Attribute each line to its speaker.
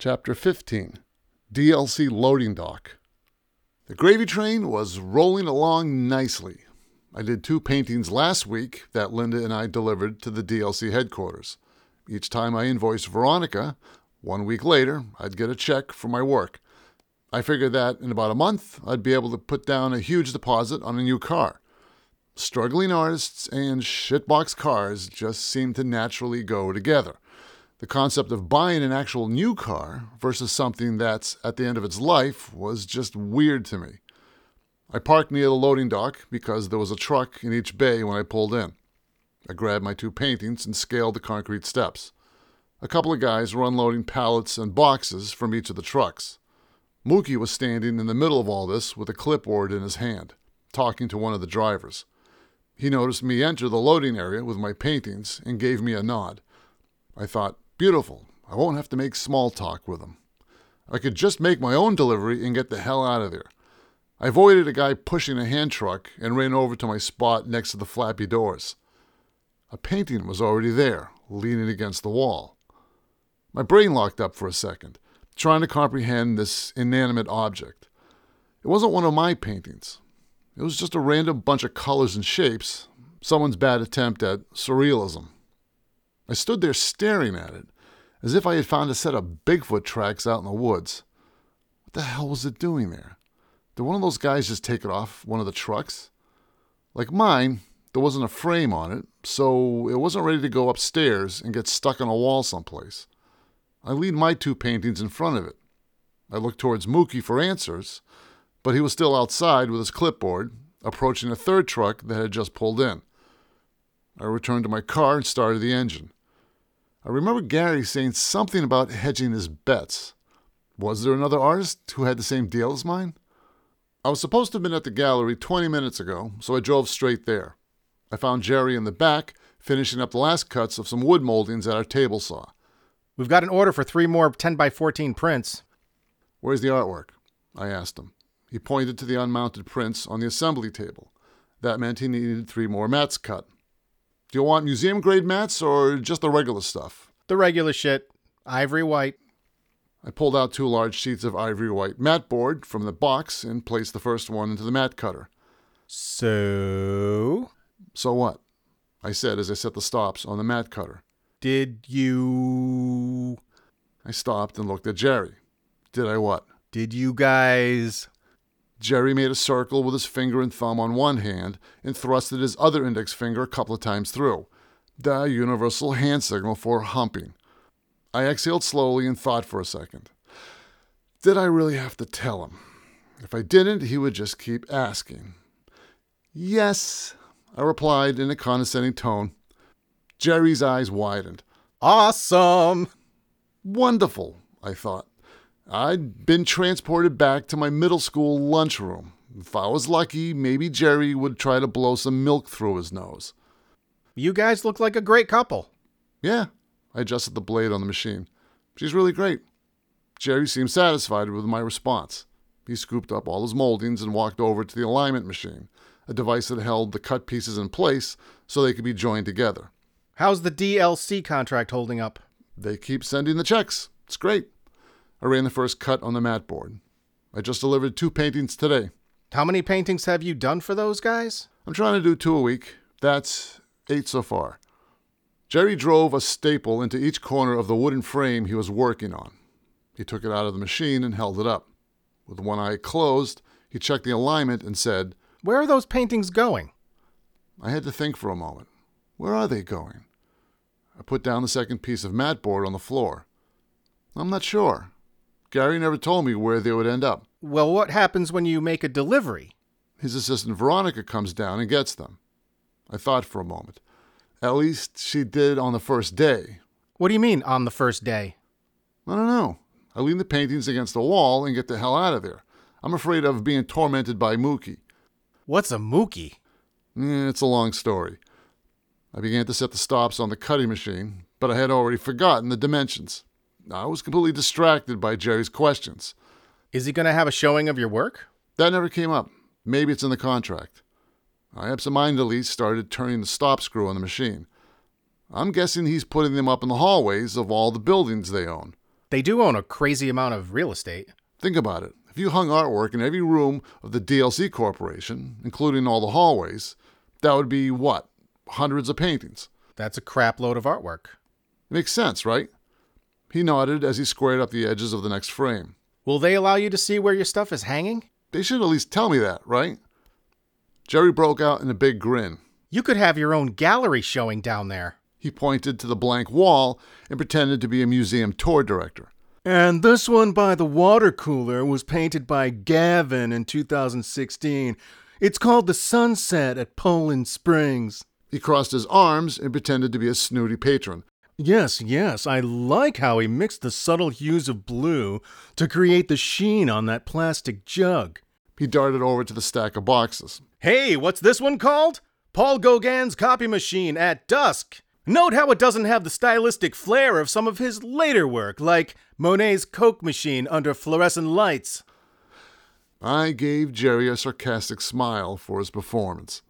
Speaker 1: Chapter 15 DLC Loading Dock. The gravy train was rolling along nicely. I did two paintings last week that Linda and I delivered to the DLC headquarters. Each time I invoiced Veronica, one week later, I'd get a check for my work. I figured that in about a month, I'd be able to put down a huge deposit on a new car. Struggling artists and shitbox cars just seem to naturally go together the concept of buying an actual new car versus something that's at the end of its life was just weird to me. I parked near the loading dock because there was a truck in each bay when I pulled in. I grabbed my two paintings and scaled the concrete steps. A couple of guys were unloading pallets and boxes from each of the trucks. Mookie was standing in the middle of all this with a clipboard in his hand, talking to one of the drivers. He noticed me enter the loading area with my paintings and gave me a nod. I thought, Beautiful. I won't have to make small talk with him. I could just make my own delivery and get the hell out of there. I avoided a guy pushing a hand truck and ran over to my spot next to the flappy doors. A painting was already there, leaning against the wall. My brain locked up for a second, trying to comprehend this inanimate object. It wasn't one of my paintings. It was just a random bunch of colors and shapes, someone's bad attempt at surrealism. I stood there staring at it, as if I had found a set of Bigfoot tracks out in the woods. What the hell was it doing there? Did one of those guys just take it off one of the trucks? Like mine, there wasn't a frame on it, so it wasn't ready to go upstairs and get stuck on a wall someplace. I leaned my two paintings in front of it. I looked towards Mookie for answers, but he was still outside with his clipboard, approaching a third truck that had just pulled in. I returned to my car and started the engine. I remember Gary saying something about hedging his bets. Was there another artist who had the same deal as mine? I was supposed to have been at the gallery 20 minutes ago, so I drove straight there. I found Jerry in the back, finishing up the last cuts of some wood moldings at our table saw.
Speaker 2: We've got an order for three more 10 by 14 prints.
Speaker 1: Where's the artwork? I asked him. He pointed to the unmounted prints on the assembly table. That meant he needed three more mats cut. Do you want museum grade mats or just the regular stuff?
Speaker 2: The regular shit. Ivory white.
Speaker 1: I pulled out two large sheets of ivory white mat board from the box and placed the first one into the mat cutter.
Speaker 2: So.
Speaker 1: So what? I said as I set the stops on the mat cutter.
Speaker 2: Did you.
Speaker 1: I stopped and looked at Jerry. Did I what?
Speaker 2: Did you guys.
Speaker 1: Jerry made a circle with his finger and thumb on one hand and thrusted his other index finger a couple of times through. The universal hand signal for humping. I exhaled slowly and thought for a second. Did I really have to tell him? If I didn't, he would just keep asking. Yes, I replied in a condescending tone. Jerry's eyes widened.
Speaker 2: Awesome!
Speaker 1: Wonderful, I thought. I'd been transported back to my middle school lunchroom. If I was lucky, maybe Jerry would try to blow some milk through his nose.
Speaker 2: You guys look like a great couple.
Speaker 1: Yeah, I adjusted the blade on the machine. She's really great. Jerry seemed satisfied with my response. He scooped up all his moldings and walked over to the alignment machine, a device that held the cut pieces in place so they could be joined together.
Speaker 2: How's the DLC contract holding up?
Speaker 1: They keep sending the checks. It's great. I ran the first cut on the mat board. I just delivered two paintings today.
Speaker 2: How many paintings have you done for those guys?
Speaker 1: I'm trying to do two a week. That's eight so far. Jerry drove a staple into each corner of the wooden frame he was working on. He took it out of the machine and held it up. With one eye closed, he checked the alignment and said,
Speaker 2: Where are those paintings going?
Speaker 1: I had to think for a moment. Where are they going? I put down the second piece of mat board on the floor. I'm not sure. Gary never told me where they would end up.
Speaker 2: Well, what happens when you make a delivery?
Speaker 1: His assistant Veronica comes down and gets them. I thought for a moment. At least she did on the first day.
Speaker 2: What do you mean, on the first day?
Speaker 1: I don't know. I lean the paintings against the wall and get the hell out of there. I'm afraid of being tormented by Mookie.
Speaker 2: What's a Mookie?
Speaker 1: Eh, it's a long story. I began to set the stops on the cutting machine, but I had already forgotten the dimensions. I was completely distracted by Jerry's questions.
Speaker 2: Is he going to have a showing of your work?
Speaker 1: That never came up. Maybe it's in the contract. I absentmindedly started turning the stop screw on the machine. I'm guessing he's putting them up in the hallways of all the buildings they own.
Speaker 2: They do own a crazy amount of real estate.
Speaker 1: Think about it. If you hung artwork in every room of the DLC Corporation, including all the hallways, that would be what? Hundreds of paintings.
Speaker 2: That's a crap load of artwork.
Speaker 1: It Makes sense, right? He nodded as he squared up the edges of the next frame.
Speaker 2: Will they allow you to see where your stuff is hanging?
Speaker 1: They should at least tell me that, right? Jerry broke out in a big grin.
Speaker 2: You could have your own gallery showing down there.
Speaker 1: He pointed to the blank wall and pretended to be a museum tour director.
Speaker 3: And this one by the water cooler was painted by Gavin in 2016. It's called The Sunset at Poland Springs.
Speaker 1: He crossed his arms and pretended to be a snooty patron.
Speaker 3: Yes, yes, I like how he mixed the subtle hues of blue to create the sheen on that plastic jug.
Speaker 1: He darted over to the stack of boxes.
Speaker 2: Hey, what's this one called? Paul Gauguin's Copy Machine at Dusk. Note how it doesn't have the stylistic flair of some of his later work, like Monet's Coke Machine under fluorescent lights.
Speaker 1: I gave Jerry a sarcastic smile for his performance.